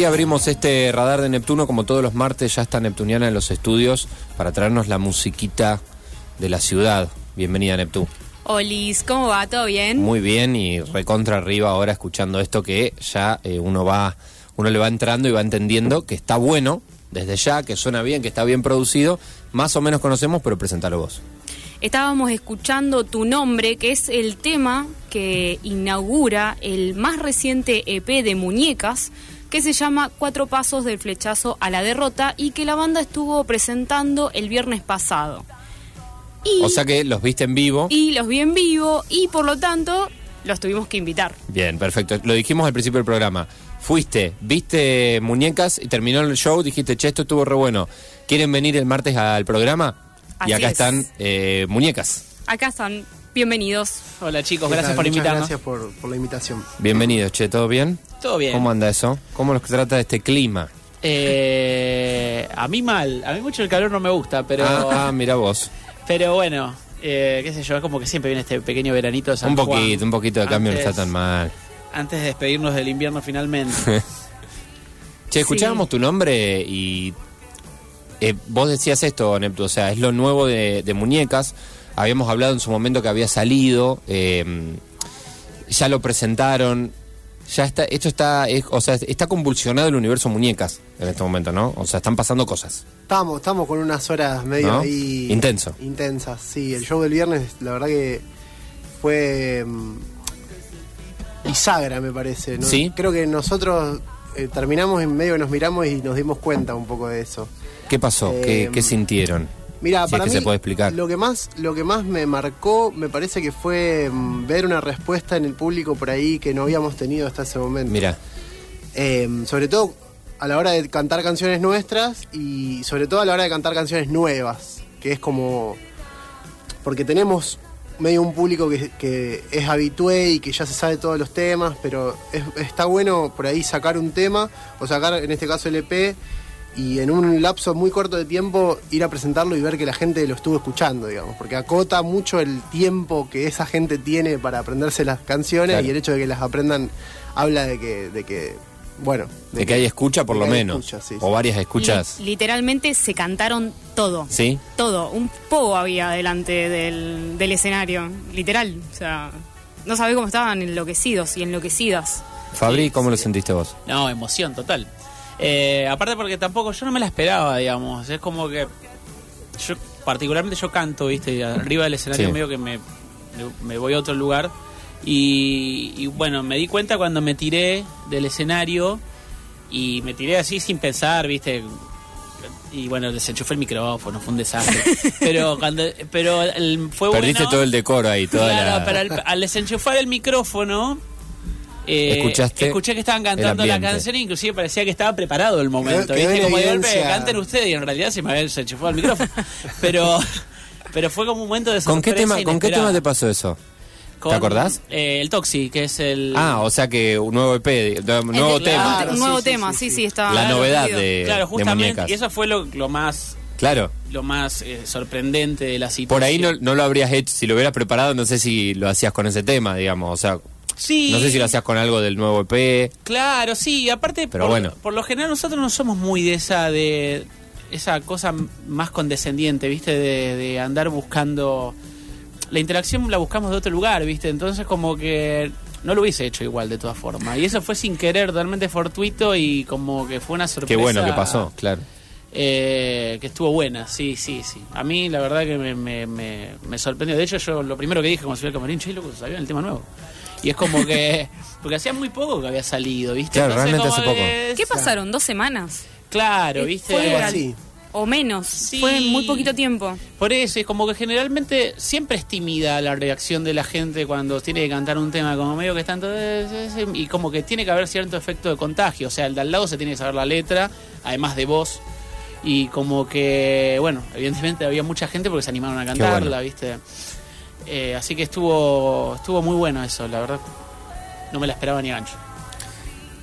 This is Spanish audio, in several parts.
así abrimos este radar de Neptuno, como todos los martes ya está Neptuniana en los estudios para traernos la musiquita de la ciudad. Bienvenida Neptú. Olis, ¿cómo va? ¿Todo bien? Muy bien y recontra arriba ahora escuchando esto que ya eh, uno va, uno le va entrando y va entendiendo que está bueno desde ya, que suena bien, que está bien producido. Más o menos conocemos, pero presentalo vos. Estábamos escuchando Tu Nombre, que es el tema que inaugura el más reciente EP de Muñecas, que se llama Cuatro Pasos del Flechazo a la Derrota y que la banda estuvo presentando el viernes pasado. Y, O sea que los viste en vivo. y los vi en vivo y por lo tanto los tuvimos que invitar. Bien, perfecto. Lo dijimos al principio del programa. Fuiste, viste muñecas y terminó el show, dijiste, che, esto estuvo re bueno. ¿Quieren venir el martes al programa? y acá es. están eh, muñecas. Acá están, bienvenidos. Hola chicos, ¿Qué gracias por Muchas invitarnos. Gracias por, por la invitación. Bienvenidos, che, ¿todo bien? Todo bien. ¿Cómo anda eso? ¿Cómo los trata este clima? Eh, a mí mal, a mí mucho el calor no me gusta, pero Ah, ah, mira vos. pero bueno, eh, qué sé yo, es como que siempre viene este pequeño veranito de San Un Juan. poquito, un poquito de cambio no está tan mal. Antes de despedirnos del invierno finalmente. Che, escuchábamos tu nombre y eh, vos decías esto, Neptu, o sea, es lo nuevo de, de Muñecas. Habíamos hablado en su momento que había salido, eh, ya lo presentaron, ya está, esto está, es- o sea, está convulsionado el universo Muñecas en este momento, ¿no? O sea, están pasando cosas. Estamos, estamos con unas horas medio ¿No? ahí. Intenso. Intensas, sí. El show del viernes, la verdad que fue. mm, bisagra, me parece. ¿no? Sí. Creo que nosotros eh, terminamos en medio que nos miramos y nos dimos cuenta un poco de eso. ¿Qué pasó? ¿Qué, Eh, qué sintieron? Mira, Si es para que mí, se puede explicar. Lo que más, lo que más me marcó, me parece que fue mm, ver una respuesta en el público por ahí que no habíamos tenido hasta ese momento. Mira, Eh, sobre todo a la hora de cantar canciones nuestras y sobre todo a la hora de cantar canciones nuevas, que es como... Porque tenemos medio un público que, que es habitué y que ya se sabe todos los temas, pero es- está bueno por ahí sacar un tema o sacar en este caso el EP y en un lapso muy corto de tiempo ir a presentarlo y ver que la gente lo estuvo escuchando, digamos, porque acota mucho el tiempo que esa gente tiene para aprenderse las canciones Claro. y el hecho de que las aprendan habla de que, de que bueno, de que hay escucha por lo menos. escucha, sí, o sí. varias escuchas. Li- literalmente se cantaron todo. ¿Sí? Todo. Un pogo había delante del, del escenario. Literal. O sea, no sabés cómo estaban enloquecidos y enloquecidas. Fabri, Sí, ¿cómo lo sí. sentiste vos? No, emoción total. Eh, aparte porque tampoco yo no me la esperaba, digamos. Es como que yo particularmente yo canto, viste, y arriba del escenario Sí. medio que me, me voy a otro lugar. Y, y bueno, me di cuenta cuando me tiré del escenario y me tiré así sin pensar, viste. Y bueno, desenchufé el micrófono, fue un desastre. pero cuando pero el- fue Perdiste bueno. todo el decoro ahí, toda Claro, la... pero al, al desenchufar el micrófono, eh, Escuchaste escuché que estaban cantando la canción e inclusive parecía que estaba preparado el momento. Como de golpe, canten ustedes y en realidad se me había desenchufado el micrófono. pero, pero fue como un momento de ¿Con qué, sorpresa tema, ¿Con qué tema te pasó eso? Con, acordás? eh, el Toxi, que es el... Ah, o sea que un nuevo EP, de- de- un nuevo El- tema. Claro, un nuevo sí, tema, sí, sí, sí. sí, está. La novedad de, claro, de justamente. muñecas. Y eso fue lo, lo más Claro. lo más eh, sorprendente de la situación. Por ahí no, no lo habrías hecho, si lo hubieras preparado, no sé si lo hacías con ese tema, digamos. O sea, Sí. no sé si lo hacías con algo del nuevo EP. Claro, sí, aparte Pero por, bueno. por lo general nosotros no somos muy de esa de esa cosa más condescendiente, ¿viste? De, de andar buscando la interacción la buscamos de otro lugar, ¿viste? Entonces como que no lo hubiese hecho igual de todas formas. Y eso fue sin querer, totalmente fortuito y como que fue una sorpresa. Qué bueno que pasó, claro. Eh, que estuvo buena, sí, sí, sí. A mí la verdad que me, me, me, me sorprendió. De hecho, yo lo primero que dije cuando subí al camarín, che, loco, salió el tema nuevo. Y es como que, porque hacía muy poco que había salido, ¿viste? Claro, realmente como hace poco. que- ¿Qué pasaron? ¿Dos semanas? Claro, Eh, ¿viste? fue Algo al- así. O menos. Sí. Fue en muy poquito tiempo. Por eso, es como que generalmente siempre es tímida la reacción de la gente cuando tiene que cantar un tema, como medio que están todos... Y como que tiene que haber cierto efecto de contagio, o sea, el de al lado se tiene que saber la letra, además de voz. Y como que, bueno, evidentemente había mucha gente porque se animaron a cantarla, bueno. ¿viste? Eh, así que estuvo estuvo muy bueno eso, la verdad. No me la esperaba ni gancho.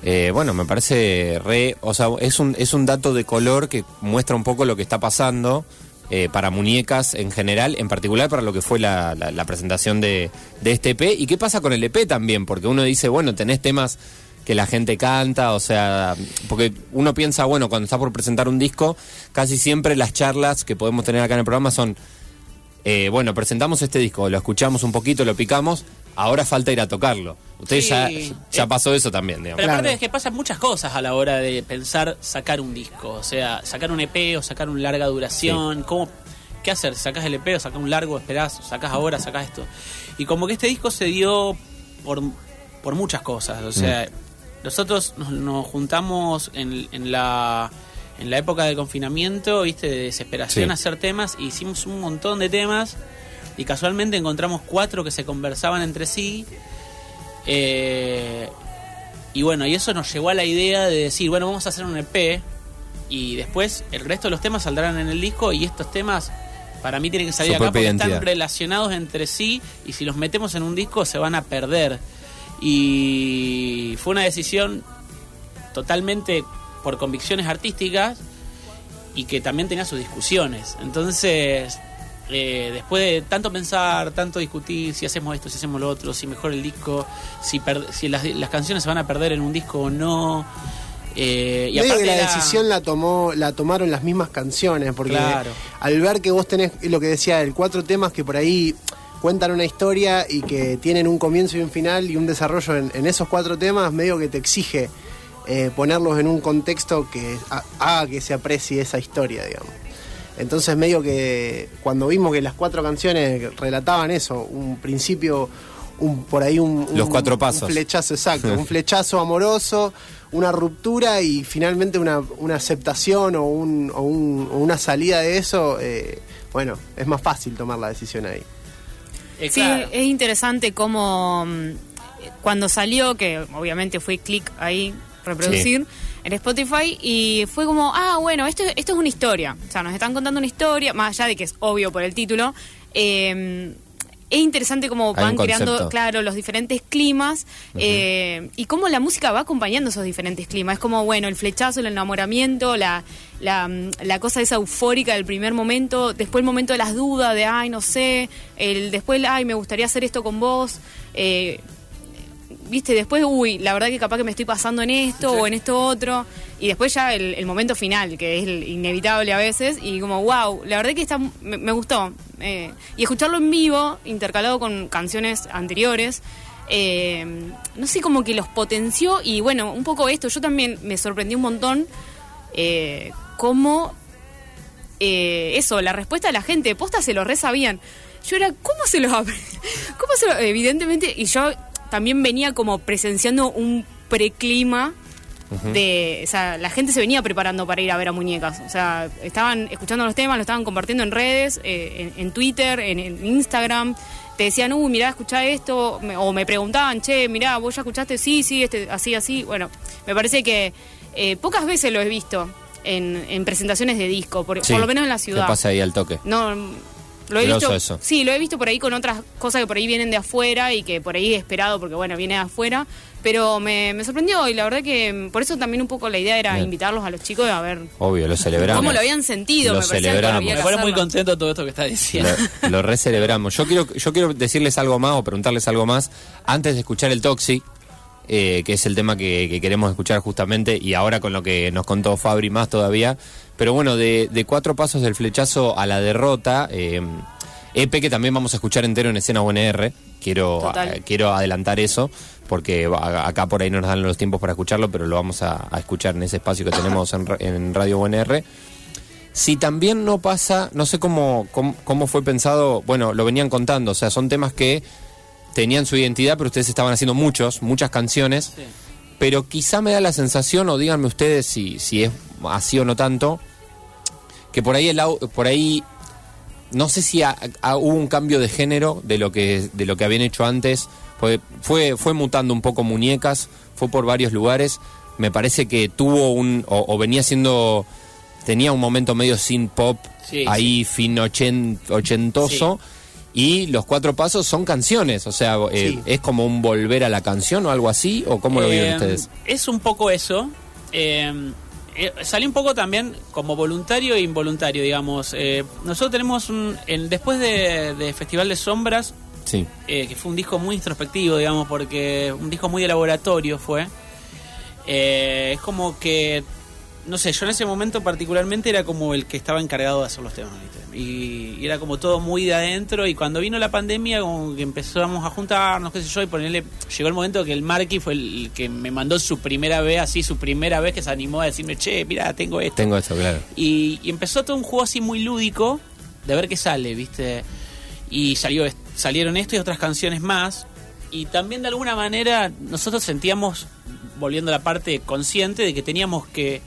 Eh, bueno, me parece re. O sea, es un, es un dato de color que muestra un poco lo que está pasando eh, para muñecas en general, en particular para lo que fue la, la- la presentación de, de este EP. ¿Y qué pasa con el EP también? Porque uno dice, bueno, tenés temas que la gente canta, o sea, porque uno piensa, bueno, cuando está por presentar un disco, casi siempre las charlas que podemos tener acá en el programa son eh, bueno, presentamos este disco, lo escuchamos un poquito, lo picamos, ahora falta ir a tocarlo. Ustedes Sí. ya, ya Eh, pasó eso también, digamos. Pero Claro. aparte es que pasan muchas cosas a la hora de pensar sacar un disco. O sea, sacar un EP o sacar un larga duración. ¿Cómo, ¿Qué hacer? ¿Sacás el EP o sacás un largo? ¿Esperás? ¿Sacás ahora? ¿Sacás esto? Y como que este disco se dio por, por muchas cosas. O sea, nosotros nos, nos juntamos en, en la... En la época del confinamiento, viste, de desesperación Sí. hacer temas, e hicimos un montón de temas y casualmente encontramos cuatro que se conversaban entre sí eh, y bueno, y eso nos llevó a la idea de decir, bueno, vamos a hacer un EP y después el resto de los temas saldrán en el disco y estos temas para mí tienen que salir Su acá porque están relacionados entre sí y si los metemos en un disco se van a perder. Y fue una decisión totalmente por convicciones artísticas y que también tenía sus discusiones. Entonces, eh, después de tanto pensar, tanto discutir si hacemos esto, si hacemos lo otro, si mejor el disco, si, per- si las, las canciones se van a perder en un disco o no. eh, y Medio aparte que la era- decisión la tomó, la tomaron las mismas canciones, porque Claro. al ver que vos tenés lo que decía, el cuatro temas que por ahí cuentan una historia y que tienen un comienzo y un final y un desarrollo en, en esos cuatro temas, medio que te exige eh, ponerlos en un contexto que ha- haga que se aprecie esa historia, digamos. Entonces medio que cuando vimos que las cuatro canciones relataban eso, un principio, un, por ahí un, un- Los cuatro pasos. un flechazo exacto, un flechazo amoroso, una ruptura y finalmente una, una aceptación o, un- o un- o una salida de eso, eh, bueno, es más fácil tomar la decisión ahí. eh, Sí, claro. es interesante cómo mm, cuando salió, que obviamente fue clic ahí, reproducir en Spotify, y fue como, ah, bueno, esto, esto es una historia. O sea, nos están contando una historia, más allá de que es obvio por el título. eh, es interesante cómo van creando, claro, los diferentes climas eh, y cómo la música va acompañando esos diferentes climas. Es como, bueno, el flechazo, el enamoramiento, la, la, la cosa esa eufórica del primer momento, después el momento de las dudas, de, ay, no sé, el después, ay, me gustaría hacer esto con vos. eh, Viste, después, uy, la verdad que capaz que me estoy pasando en esto o en esto otro. Y después ya el, el momento final, que es el inevitable a veces. Y como, wow, la verdad que está, me, me gustó. Eh, y escucharlo en vivo, intercalado con canciones anteriores, eh, no sé, como que los potenció y bueno, un poco esto, yo también me sorprendí un montón eh, cómo eh, eso, la respuesta de la gente, posta se lo re sabían. Yo era, ¿cómo se apre- ¿Cómo se lo, Evidentemente, y yo también venía como presenciando un preclima de, o sea, la gente se venía preparando para ir a ver a muñecas, o sea, estaban escuchando los temas, lo estaban compartiendo en redes, eh, en, en Twitter, en, en Instagram, te decían, uy, mirá, escuchá esto, me- o me preguntaban, che, mirá, vos ya escuchaste, sí, sí, este, así, así, bueno, me parece que eh, pocas veces lo he visto en, en presentaciones de disco, por, Sí, por lo menos en la ¿Qué ciudad. pasa ahí al toque? No, lo he visto. eso. Sí, lo he visto por ahí con otras cosas que por ahí vienen de afuera y que por ahí he esperado porque bueno, viene de afuera. Pero me, me sorprendió y la verdad que mm, por eso también un poco la idea era Bien. invitarlos a los chicos a ver Obvio, lo celebramos. cómo lo habían sentido. Lo me celebramos. Me pone muy contento todo esto que está diciendo. Lo, lo recelebramos. Yo quiero, yo quiero decirles algo más o preguntarles algo más antes de escuchar el Toxi, eh, que es el tema que, que queremos escuchar justamente, y ahora con lo que nos contó Fabri más todavía. Pero bueno, de, de cuatro pasos del flechazo a la derrota, eh, EP que también vamos a escuchar entero en escena UNR. Quiero, eh, quiero adelantar eso, porque acá por ahí no nos dan los tiempos para escucharlo, pero lo vamos a, a escuchar en ese espacio que tenemos en, ra- en Radio UNR. Si también no pasa, no sé cómo, cómo, cómo fue pensado, bueno, lo venían contando, o sea, son temas que tenían su identidad, pero ustedes estaban haciendo muchos, muchas canciones, Sí. pero quizá me da la sensación, o díganme ustedes si, si es así o no tanto, que por ahí el por ahí no sé si ha- hubo un cambio de género de lo que de lo que habían hecho antes, fue fue fue mutando un poco muñecas, fue por varios lugares, me parece que tuvo un o, o venía siendo tenía un momento medio sin pop Sí, ahí fin ochen- ochentoso y los cuatro pasos son canciones, o sea, eh, Sí. es como un volver a la canción o algo así o cómo lo viven Eh, ustedes. Es un poco eso. Eh, eh, salí un poco también como voluntario e involuntario, digamos. Eh, nosotros tenemos un. en- después de, de Festival de Sombras, Sí. eh, que fue un disco muy introspectivo, digamos, porque un disco muy de laboratorio fue. Es como que, no sé, yo en ese momento particularmente era como el que estaba encargado de hacer los temas, ¿viste? Y, y era como todo muy de adentro y cuando vino la pandemia como que empezamos a juntarnos, qué sé yo, y ponerle, llegó el momento que el Marky fue el que me mandó su primera vez, así, su primera vez que se animó a decirme, che, mira, tengo esto. Tengo eso, claro. Y, y empezó todo un juego así muy lúdico de ver qué sale, ¿viste? Y salió, salieron esto y otras canciones más. Y también de alguna manera nosotros sentíamos, volviendo a la parte consciente, de que teníamos que,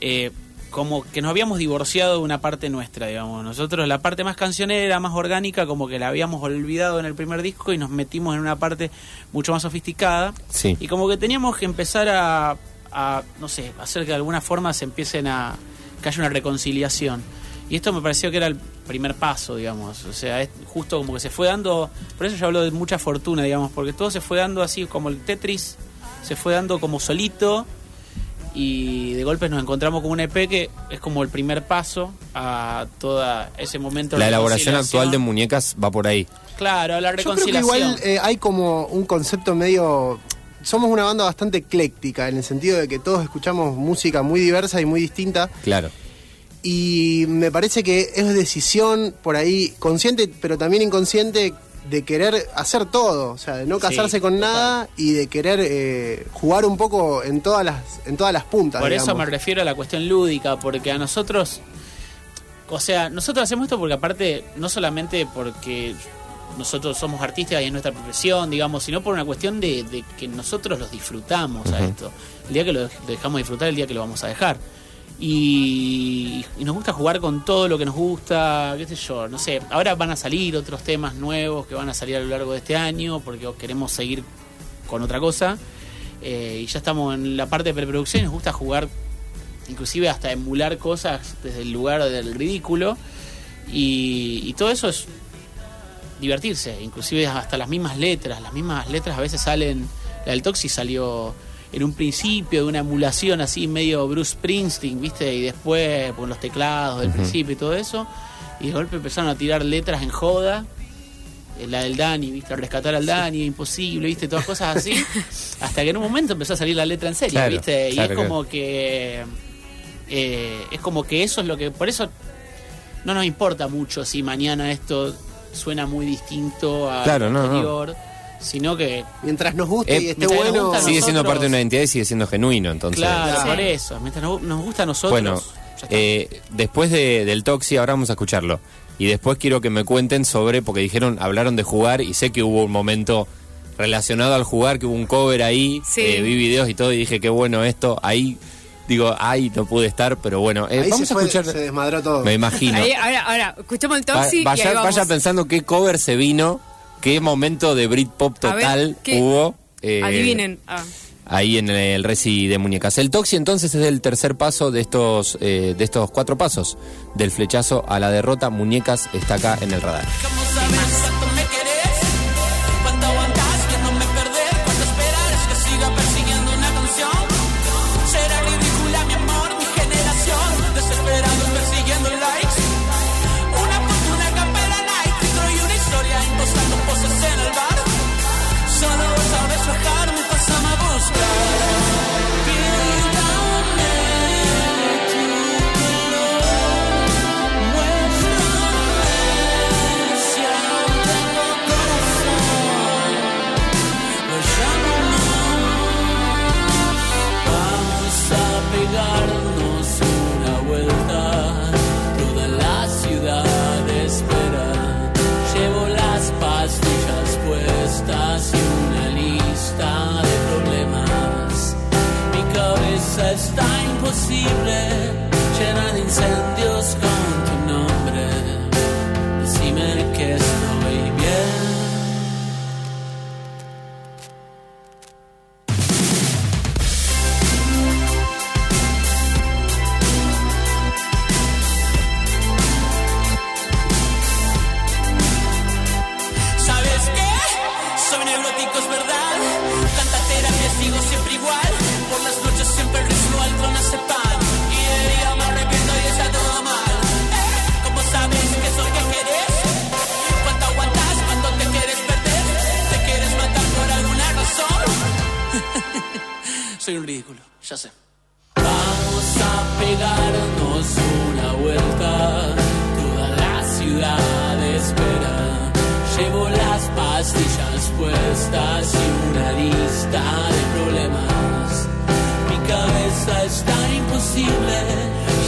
eh, como que nos habíamos divorciado de una parte nuestra, digamos. Nosotros la parte más cancionera, más orgánica, como que la habíamos olvidado en el primer disco y nos metimos en una parte mucho más sofisticada. Sí. Y como que teníamos que empezar a, a, no sé, hacer que de alguna forma se empiecen a, que haya una reconciliación. Y esto me pareció que era el primer paso, digamos. O sea, es justo como que se fue dando, por eso yo hablo de mucha fortuna, digamos, porque todo se fue dando así como el Tetris, se fue dando como solito y de golpe nos encontramos con un EP que es como el primer paso a todo ese momento. de La elaboración reconciliación. actual de muñecas va por ahí. Claro, la Yo creo que reconciliación. igual eh, hay como un concepto medio... Somos una banda bastante ecléctica, en el sentido de que todos escuchamos música muy diversa y muy distinta. Claro. Y me parece que es decisión por ahí consciente, pero también inconsciente, de querer hacer todo. O sea, de no Sí, casarse con total. nada y de querer eh, jugar un poco en todas las, en todas las puntas. Por eso me refiero a la cuestión lúdica, porque a nosotros, o sea, nosotros hacemos esto porque aparte, no solamente porque nosotros somos artistas y es nuestra profesión, digamos, sino por una cuestión de, de que nosotros los disfrutamos a esto. El día que lo dejamos disfrutar, el día que lo vamos a dejar. Y, nos gusta jugar con todo lo que nos gusta, qué sé yo, no sé. Ahora van a salir otros temas nuevos que van a salir a lo largo de este año porque queremos seguir con otra cosa. Eh, y ya estamos en la parte de preproducción nos gusta jugar, inclusive hasta emular cosas desde el lugar del ridículo. Y, y todo eso es divertirse, inclusive hasta las mismas letras. Las mismas letras a veces salen. La del Toxi salió en un principio de una emulación así medio Bruce Springsteen, ¿viste? Y después con los teclados del principio y todo eso. Y de golpe empezaron a tirar letras en joda. Eh, La del Dani, ¿viste? A rescatar al Dani, imposible, ¿viste? Todas cosas así. hasta que en un momento empezó a salir la letra en serio, Claro, ¿viste? Y claro, es como que. eh, es como que eso es lo que. Por eso no nos importa mucho si mañana esto suena muy distinto al Claro, no, no. Sino que Mientras nos guste Eh, y esté bueno. gusta, Sigue siendo parte de una identidad y sigue siendo genuino, entonces. claro, Claro. por eso, mientras nos, nos gusta a nosotros, Bueno, eh, después de- del Toxi, ahora vamos a escucharlo. Y después quiero que me cuenten sobre, porque dijeron, hablaron de jugar y sé que hubo un momento relacionado al jugar, que hubo un cover ahí, Sí. eh, vi videos y todo y dije, qué bueno esto. Ahí, digo, ay, no pude estar, pero bueno, eh, Ahí vamos se, a fue- escuchar. se desmadró todo. Me imagino. Ahí, ahora, ahora, escuchamos el Va- Toxi y vaya, ahí vamos. vaya pensando qué cover se vino, qué momento de Britpop ver, total ¿qué? hubo. eh, Adivinen. Ah. ahí en el Reci de Muñecas. El Toxi entonces es el tercer paso de estos, eh, de estos cuatro pasos. Del flechazo a la derrota, Muñecas está acá en el radar. Llena de incendios con tu nombre. Decime que estoy bien. ¿Sabes qué? Soy neurótico, es verdad. Tanta terapia sigo siempre soy un ridículo, ya sé. Vamos a pegarnos una vuelta. Toda la ciudad espera. Llevo las pastillas puestas y una lista imposible,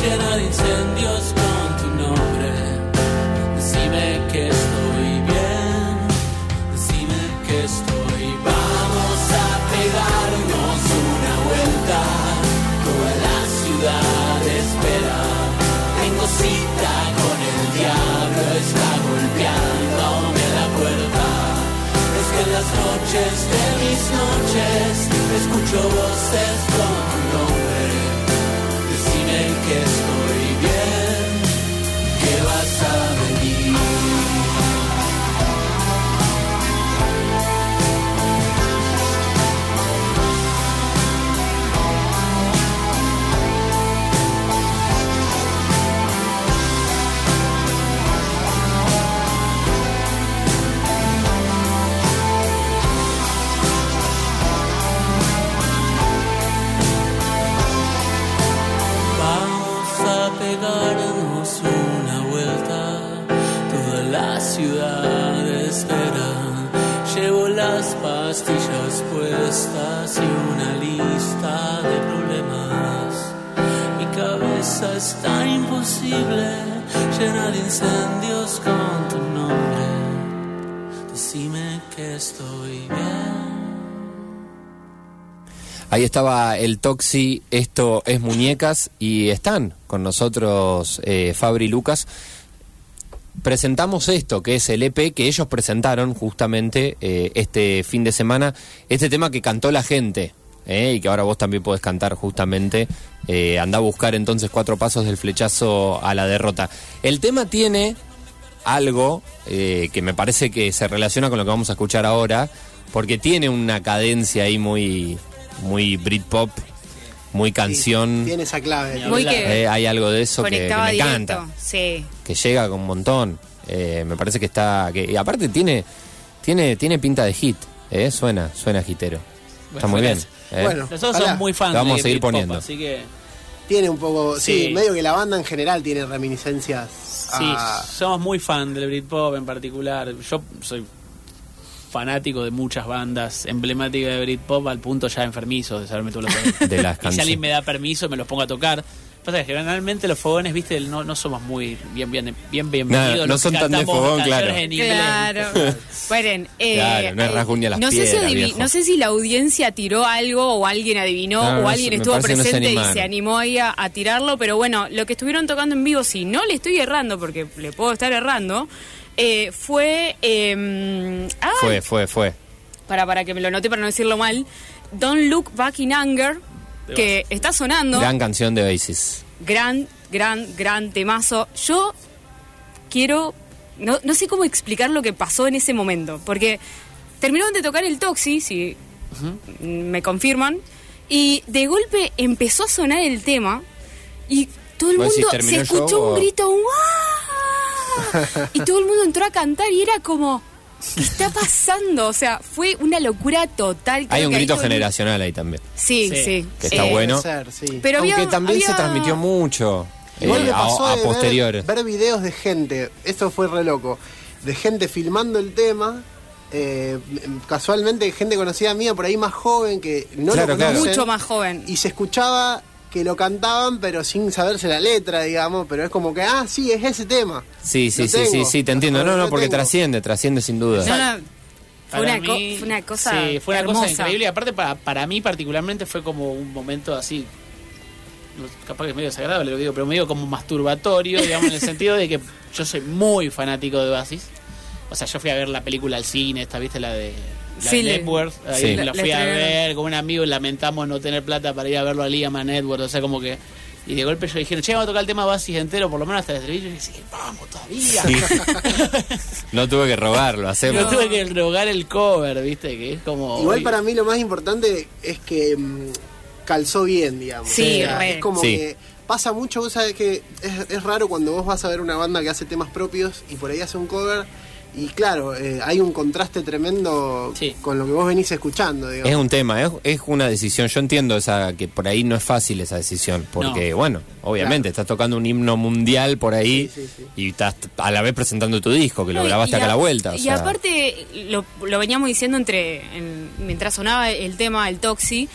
llena de incendios con tu nombre. Decime que estoy bien, decime que estoy. Vamos a pegarnos una vuelta. Toda la ciudad espera. Tengo cita con el diablo, está golpeándome la puerta. Es que en las noches de mis noches escucho voces con tu nombre. Ciudad espera. Llevo las pastillas puestas y una lista de problemas. Mi cabeza está imposible, llena de incendios con tu nombre. Decime que estoy bien. Ahí estaba el Toxi, esto es Muñecas y están con nosotros eh, Fabri y Lucas. Presentamos esto, que es el EP que ellos presentaron justamente eh, este fin de semana, este tema que cantó la gente eh, y que ahora vos también podés cantar justamente. Eh, anda a buscar entonces cuatro pasos del flechazo a la derrota. El tema tiene algo eh, que me parece que se relaciona con lo que vamos a escuchar ahora, porque tiene una cadencia ahí muy, muy Britpop, muy canción. Tiene esa clave. Muy hablar. que Eh, hay algo de eso que, me directo. encanta, Sí. que llega con un montón. Eh, me parece que está, que y aparte tiene, tiene, tiene pinta de hit, eh, suena, suena hitero. está muy bien. eh. Bueno. Nosotros Ojalá. somos muy fans Lo vamos de a seguir Britpop, poniendo. así que Tiene un poco. Sí, Sí. medio que la banda en general tiene reminiscencias. sí, a- somos muy fan del Britpop en particular. Yo soy fanático de muchas bandas emblemáticas de Britpop al punto ya enfermizo de saberme todos los temas. De las Y si alguien me da permiso, me los pongo a tocar. Pasa que generalmente los fogones, viste, no, no somos muy bien, bien, bien bienvenidos. No, no que son tan de cantamos fogón, claro. en inglés. Claro. Bueno, eh, Claro, no es eh, rasguña las no sé, si adivi- no sé si la audiencia tiró algo o alguien adivinó No, o no alguien estuvo parece que no se presente y se animó ahí a, a tirarlo, pero bueno, lo que estuvieron tocando en vivo, si no le estoy errando, porque le puedo estar errando, eh, fue... eh, ah, Fue, fue, fue. para, para que me lo note para no decirlo mal, Don't Look Back in Anger, que está sonando. Gran canción de Oasis. gran, gran, gran temazo. Yo quiero. No, no sé cómo explicar lo que pasó en ese momento. Porque terminaron de tocar el Toxi, si me confirman. Y de golpe empezó a sonar el tema. Y todo el ¿Vos decís, mundo. Se escuchó o- un grito. ¡Guau! Y todo el mundo entró a cantar y era como. ¿Qué está pasando? O sea, fue una locura total. Hay Creo un que ahí grito todo el- generacional ahí también. Sí, sí. Sí, que está Eh, bueno. Puede ser, sí. Pero Aunque había- también se había- transmitió mucho. Igual eh, me a- pasó a, de ver- posterior. Ver, videos de gente, esto fue re loco, de gente filmando el tema, eh, casualmente gente conocida mía por ahí más joven que no Claro, lo claro. Mucho más joven. Y se escuchaba que lo cantaban pero sin saberse la letra, digamos, pero es como que, ah, sí, es ese tema. Sí, sí, sí, sí, sí, te entiendo. No, no, porque tengo. trasciende, trasciende sin duda. No, no, fue, una co- mí- fue una cosa. Sí, fue una hermosa. cosa increíble. Y aparte, para, para mí, particularmente, fue como un momento así. Capaz que es medio desagradable lo que digo, pero medio como masturbatorio, digamos, en el sentido de que yo soy muy fanático de Oasis. O sea, yo fui a ver la película al cine, esta, ¿viste? La de. La Sí, Network. Ahí Sí. la fui a ver con un amigo y lamentamos no tener plata para ir a verlo a Liam Network. O sea, como que. Y de golpe yo dijeron, che, vamos a tocar el tema Oasis entero, por lo menos hasta el estribillo. Y dije, vamos todavía. No tuve que rogarlo, hacemos. Yo tuve que rogar el cover, ¿viste? Que es como. Igual para mí lo más importante es que mm, calzó bien, digamos. Sí, O sea, re. es como Sí. que pasa mucho, vos sabés que es, es raro cuando vos vas a ver una banda que hace temas propios y por ahí hace un cover y claro, eh, hay un contraste tremendo Sí. con lo que vos venís escuchando, digamos. Es un tema, es, es una decisión. Yo entiendo esa que por ahí no es fácil esa decisión, porque bueno, obviamente estás tocando un himno mundial por ahí Sí, sí, sí. y estás a la vez presentando tu disco que lo No, grabaste acá a la vuelta. o y sea. aparte, lo, lo veníamos diciendo entre en- mientras sonaba el tema del Toxi,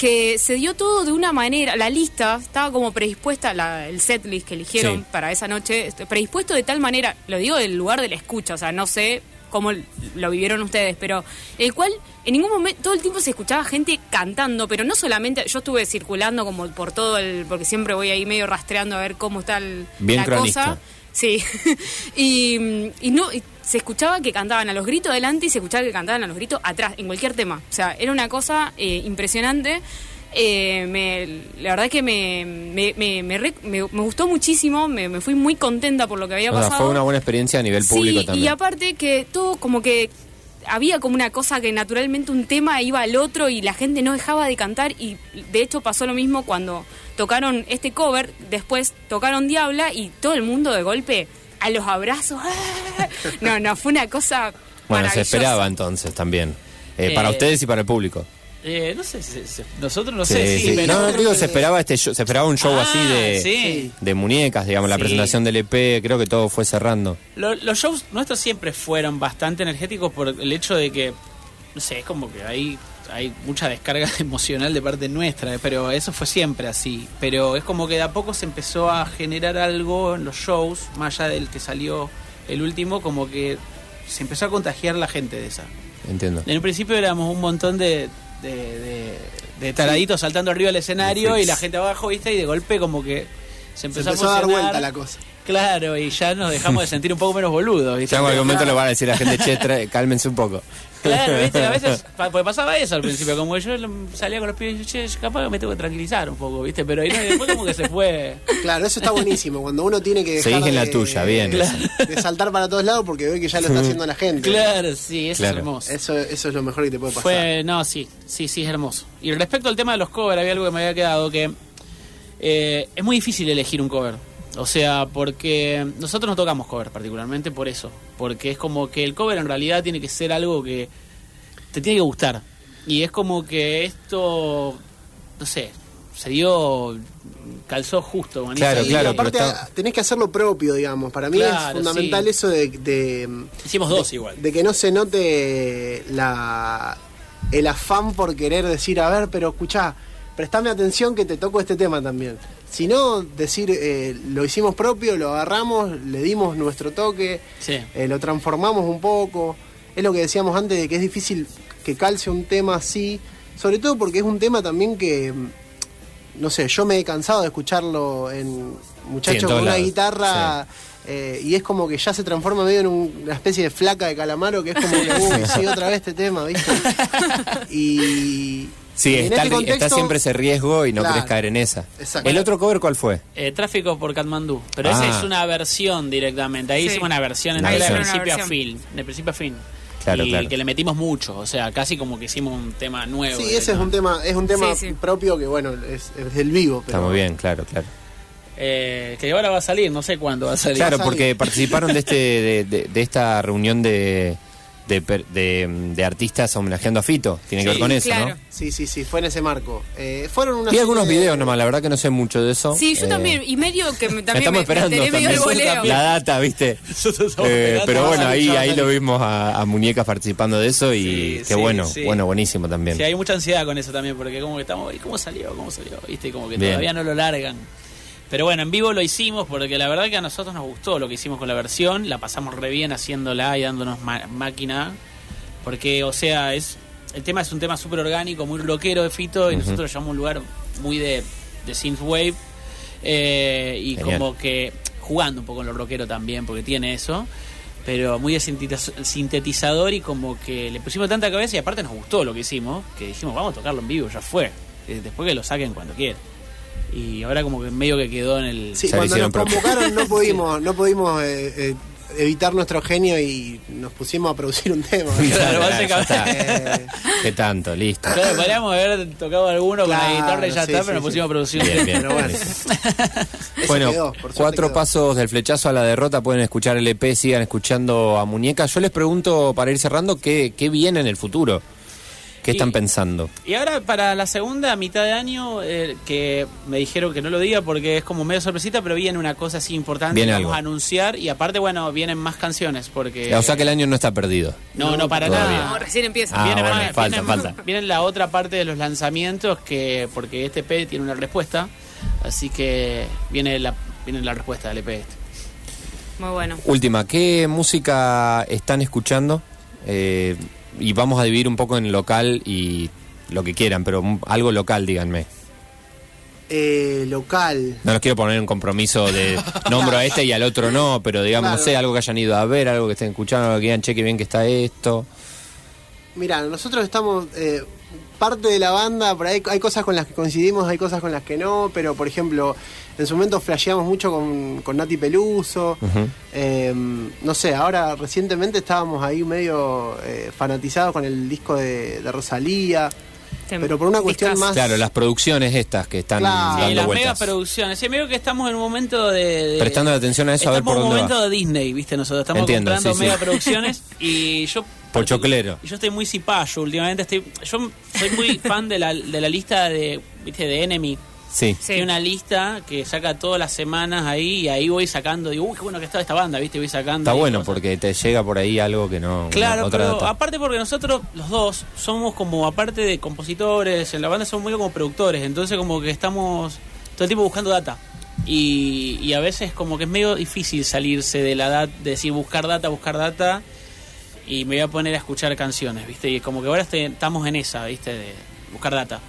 que se dio todo de una manera, la lista estaba como predispuesta, la, el setlist que eligieron Sí. para esa noche, este, predispuesto de tal manera, lo digo del lugar de la escucha, o sea, no sé cómo lo vivieron ustedes, pero el cual en ningún momento, todo el tiempo se escuchaba gente cantando, pero no solamente, yo estuve circulando como por todo el, porque siempre voy ahí medio rastreando a ver cómo está el, Bien la cronista. cosa. Sí, y, y no y se escuchaba que cantaban a los gritos adelante y se escuchaba que cantaban a los gritos atrás, en cualquier tema. O sea, era una cosa eh, impresionante. Eh, me- la verdad que me, me, me, me re- me- me gustó muchísimo, me, fui muy contenta por lo que había O sea, pasado. fue una buena experiencia a nivel público sí, también. y aparte que todo como que había como una cosa que naturalmente un tema iba al otro y la gente no dejaba de cantar y de hecho pasó lo mismo cuando tocaron este cover, después tocaron Diabla y todo el mundo de golpe a los abrazos. No, no, fue una cosa bueno, se esperaba entonces también. Eh, Eh, para ustedes y para el público. Eh, no sé, se- se- nosotros no Sí, sé sí. pero- No, digo, se esperaba este show- se esperaba un show Ah, así de, sí. de muñecas, digamos, la presentación del EP, creo que todo fue cerrando. Lo- los shows nuestros siempre fueron bastante energéticos por el hecho de que, no sé, es como que hay, hay mucha descarga emocional de parte nuestra, pero eso fue siempre así. Pero es como que de a poco se empezó a generar algo en los shows, más allá del que salió el último, como que se empezó a contagiar la gente de esa. Entiendo. En un principio éramos un montón de, de, de- de taraditos saltando arriba del escenario y la gente abajo, ¿viste? Y de golpe como que se Se empezó, empezó a dar vuelta la cosa. Claro, y ya nos dejamos de sentir un poco menos boludos, ¿viste? Ya en algún momento le van a decir a la gente, che, cálmense un poco. Claro, ¿viste? A veces pues pasaba eso al principio, como que yo salía con los pibes y dije, che, capaz que me tengo que tranquilizar un poco, ¿viste? Pero ahí no, y después como que se fue. Claro, eso está buenísimo. Cuando uno tiene que dejar Seguís en la de- tuya, bien. de saltar para todos lados porque ve que ya lo está haciendo la gente. Claro, sí, eso Claro. es hermoso. Eso, eso es lo mejor que te puede pasar. Fue, no, sí, sí, sí, es hermoso. Y respecto al tema de los covers, había algo que me había quedado, que eh, es muy difícil elegir un cover. O sea, porque nosotros no tocamos cover particularmente por eso. Porque es como que el cover en realidad tiene que ser algo que te tiene que gustar. Y es como que esto, no sé, se dio calzó justo. buenísimo. Claro, Y claro, aparte pero está- tenés que hacerlo propio, digamos. Para mí Claro, es fundamental sí. eso de, de- Hicimos dos igual. de que no se note la el afán por querer decir, a ver, pero escuchá, prestame atención que te toco este tema también. Sino decir, eh, lo hicimos propio, lo agarramos, le dimos nuestro toque, Sí. eh, lo transformamos un poco. Es lo que decíamos antes de que es difícil que calce un tema así, sobre todo porque es un tema también que, mm, no sé, yo me he cansado de escucharlo en muchachos con una lados, guitarra eh, y es como que ya se transforma medio en un- una especie de flaca de calamaro que es como que, uy, sí, otra vez este tema, ¿viste? Y, Sí, en está, este está siempre ese riesgo y no Claro. querés caer en esa. Exacto. ¿El otro cover cuál fue? Eh, tráfico por Katmandú. Pero Ah. esa es una versión directamente. Ahí Sí. hicimos una versión entera de principio a fin. De principio a fin. Claro, y claro. que le metimos mucho. O sea, casi como que hicimos un tema nuevo. Sí, ese es un tema, es un tema Sí, sí. propio que bueno, es, es del vivo. Pero Está muy bien, claro, claro. Eh, que ahora va a salir, no sé cuándo va a salir. Claro, porque participaron de este de, de- de esta reunión de, de, per- de- de artistas homenajeando a Fito. Tiene que ver con eso, claro. ¿no? Sí, sí, sí, fue en ese marco. Eh, fueron unas Vi algunos videos nomás, la verdad que no sé mucho de eso. Sí, yo Eh, también, y medio que me- también estamos me, esperando me enteré medio también el la data, ¿viste? Estamos Eh, esperando. pero bueno, ahí ahí lo vimos a, a Muñecas participando de eso y Sí, qué sí, bueno, sí. bueno, buenísimo también. Sí, hay mucha ansiedad con eso también, porque como que estamos, ¿y cómo salió? ¿Cómo salió? ¿Viste? Y Como que Bien. todavía no lo largan. Pero bueno, en vivo lo hicimos porque la verdad que a nosotros nos gustó lo que hicimos con la versión, la pasamos re bien haciéndola y dándonos máquina, porque, o sea, es el tema es un tema súper orgánico, muy rockero de Fito, y nosotros lo llevamos a un lugar muy de, de synthwave, eh, y Genial. como que jugando un poco en lo rockero también, porque tiene eso, pero muy de sintetiz- sintetizador y como que le pusimos tanta cabeza y aparte nos gustó lo que hicimos, que dijimos, vamos a tocarlo en vivo, ya fue, Eh, después que lo saquen cuando quieran. Y ahora como que medio que quedó en el... Sí, cuando nos convocaron no pudimos, no pudimos eh, eh, evitar nuestro genio y nos pusimos a producir un tema. Claro, básicamente. Eh, ¿Qué tanto? Listo. Claro, podríamos haber tocado alguno con la guitarra y ya sí, está, sí, pero nos sí. pusimos a producir un Bien, tema. bien. Bueno. quedó, cuatro quedó. pasos del flechazo a la derrota. Pueden escuchar el EP, sigan escuchando a Muñecas. Yo les pregunto, para ir cerrando, ¿qué, qué viene en el futuro? ¿Qué Y- están pensando? Y ahora para la segunda mitad de año, eh, que me dijeron que no lo diga porque es como medio sorpresita, pero viene una cosa así importante Viene que vamos algo. a anunciar y aparte, bueno, vienen más canciones porque... o sea que el año no está perdido. No, no, para Todavía. nada. No, recién empieza. Ah, Viene- bueno, viene- falta, viene- falta. Viene la otra parte de los lanzamientos que porque este EP tiene una respuesta, así que viene la viene la respuesta del EP este. Muy bueno. Última, ¿qué música están escuchando? Eh, y vamos a dividir un poco en local y lo que quieran, pero algo local, díganme. Eh, local. No los quiero poner en un compromiso de nombro a este y al otro no, pero digamos, no Claro. sé, algo que hayan ido a ver, algo que estén escuchando, algo que digan, che, que bien que está esto. Mira, nosotros estamos eh, parte de la banda, por ahí hay cosas con las que coincidimos, hay cosas con las que no, pero por ejemplo, en su momento flasheamos mucho con, con Nati Peluso. Eh, no sé, ahora recientemente estábamos ahí medio eh, fanatizados con el disco de, de Rosalía, Tem- pero por una cuestión discas. más... Claro, las producciones estas que están Claro. Sí, dando las vueltas. megaproducciones. Sí, medio que estamos en un momento de... de- Prestando atención a eso, a ver estamos por en un dónde momento va. de Disney, ¿viste? Nosotros estamos Entiendo, comprando sí, sí. megaproducciones y yo... Pochoclero. Y yo estoy muy cipayo últimamente. Estoy, yo soy muy fan de la, de la lista de, ¿viste? de Enemy. Sí. Sí. Tiene una lista que saca todas las semanas ahí y ahí voy sacando. Digo, uy, qué bueno que está esta banda, ¿viste? Voy sacando. Está bueno cosas. porque te llega por ahí algo que no. una- Claro, otra pero data. aparte porque nosotros los dos somos como, aparte de compositores, en la banda somos muy como productores, entonces como que estamos todo el tiempo buscando data. Y, y a veces como que es medio difícil salirse de la data, de decir buscar data, buscar data, y me voy a poner a escuchar canciones, ¿viste? Y como que ahora este- estamos en esa, ¿viste? De buscar data.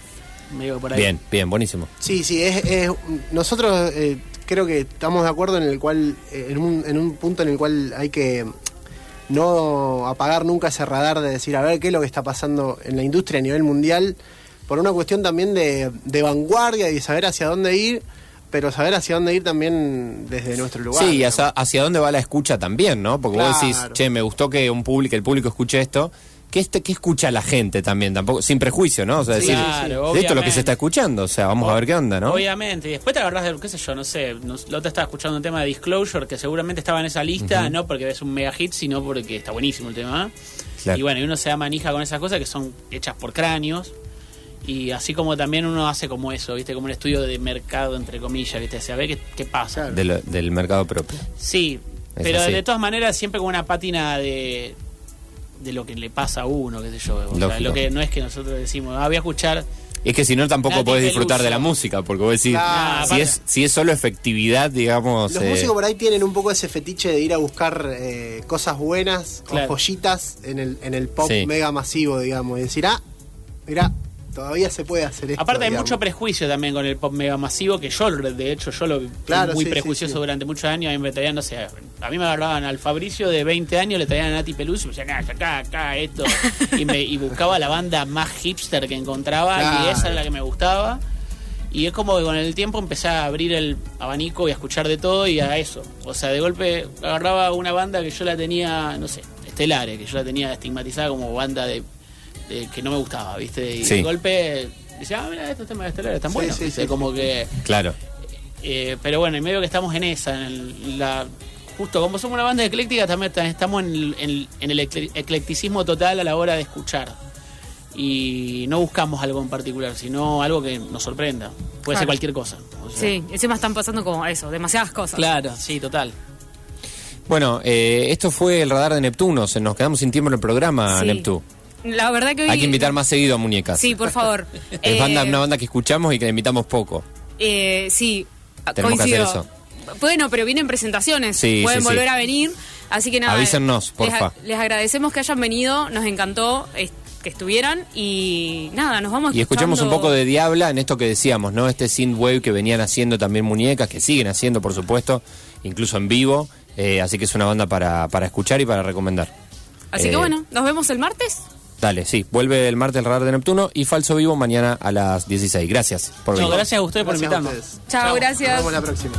Medio por ahí. Bien, bien, buenísimo. Sí, sí, es, es- nosotros eh, creo que estamos de acuerdo en el cual, eh, en un, en un punto en el cual hay que no apagar nunca ese radar de decir, a ver, qué es lo que está pasando en la industria a nivel mundial, por una cuestión también de, de vanguardia y de saber hacia dónde ir, pero saber hacia dónde ir también desde nuestro lugar. Sí, y hacia, hacia dónde va la escucha también, ¿no? Porque vos decís, che, me gustó que un público, el público escuche esto. ¿Qué, este, ¿Qué escucha la gente también? tampoco Sin prejuicio, ¿no? O sea, decir, claro, esto es lo que se está escuchando. O sea, vamos a ver qué onda, ¿no? Obviamente, y después te agarrás de, qué sé yo, no sé, nos, la otra estaba escuchando un tema de Disclosure que seguramente estaba en esa lista, no porque es un mega hit, sino porque está buenísimo el tema. Claro. Y bueno, y uno se da manija con esas cosas que son hechas por cráneos. Y así como también uno hace como eso, ¿viste? Como un estudio de mercado, entre comillas, ¿viste? O sea, ve qué, qué pasa. De lo- del mercado propio. Sí, Es pero así. de todas maneras siempre con una pátina de, de lo que le pasa a uno, qué sé yo. O sea, lo que no es que nosotros decimos, ah, voy a escuchar. Es que si no tampoco Nati podés disfrutar Peluso. de la música, porque vos decís, si, es, si es solo efectividad, digamos... Los eh, músicos por ahí tienen un poco ese fetiche de ir a buscar eh, cosas buenas Claro. o joyitas en el, en el pop Sí. mega masivo, digamos. Y decir, ah, mira, todavía se puede hacer esto. Aparte hay digamos. mucho prejuicio también con el pop mega masivo, que yo, de hecho, yo lo Claro, muy sí, prejuicioso sí, sí. durante muchos años. A mí me traían, no sé, a mí me agarraban al Fabricio de 20 años, le traían a Nati Peluso y me decían, "Ah, acá, acá, esto. y, me, y buscaba la banda más hipster que encontraba y esa era la que me gustaba. Y es como que con el tiempo empecé a abrir el abanico y a escuchar de todo y a eso. O sea, de golpe agarraba una banda que yo la tenía, no sé, Estelares, que yo la tenía estigmatizada como banda de, de- que no me gustaba, ¿viste? Y Sí. de golpe decía, ah, mira, estos temas de Estelares están Sí, buenos. sí, ¿viste? sí, como que. Claro. eh, pero bueno, en medio que estamos en esa, en el- la. Justo como somos una banda ecléctica, también ta- estamos en el, en- en el ecle- eclecticismo total a la hora de escuchar. Y no buscamos algo en particular, sino algo que nos sorprenda. Puede ser cualquier cosa. o sea. Sí, encima están pasando como eso, demasiadas cosas. Claro, sí, total. Bueno, eh, esto fue el radar de Neptuno. Se nos quedamos sin tiempo en el programa, Sí. Neptu. La verdad que hoy... Hay que invitar más seguido a Muñecas. Sí, por favor. Es Eh, banda, una banda que escuchamos y que la invitamos poco. Eh, sí, Tenemos que hacer Bueno, pero vienen presentaciones, Sí, pueden sí, volver sí. a venir, así que nada. Avísennos, les, porfa. les agradecemos que hayan venido, nos encantó eh, que estuvieran y nada, nos vamos Y escuchamos un poco de Diabla en esto que decíamos, ¿no? Este synthwave que venían haciendo también muñecas, que siguen haciendo, por supuesto, incluso en vivo. Eh, así que es una banda para, para escuchar y para recomendar. Así Eh, que bueno, nos vemos el martes. Dale, sí. Vuelve el martes el radar de Neptuno y Falso Vivo mañana a las 16. Gracias por No, venir. gracias a ustedes por invitarnos. Chao, Nos gracias. vemos la próxima.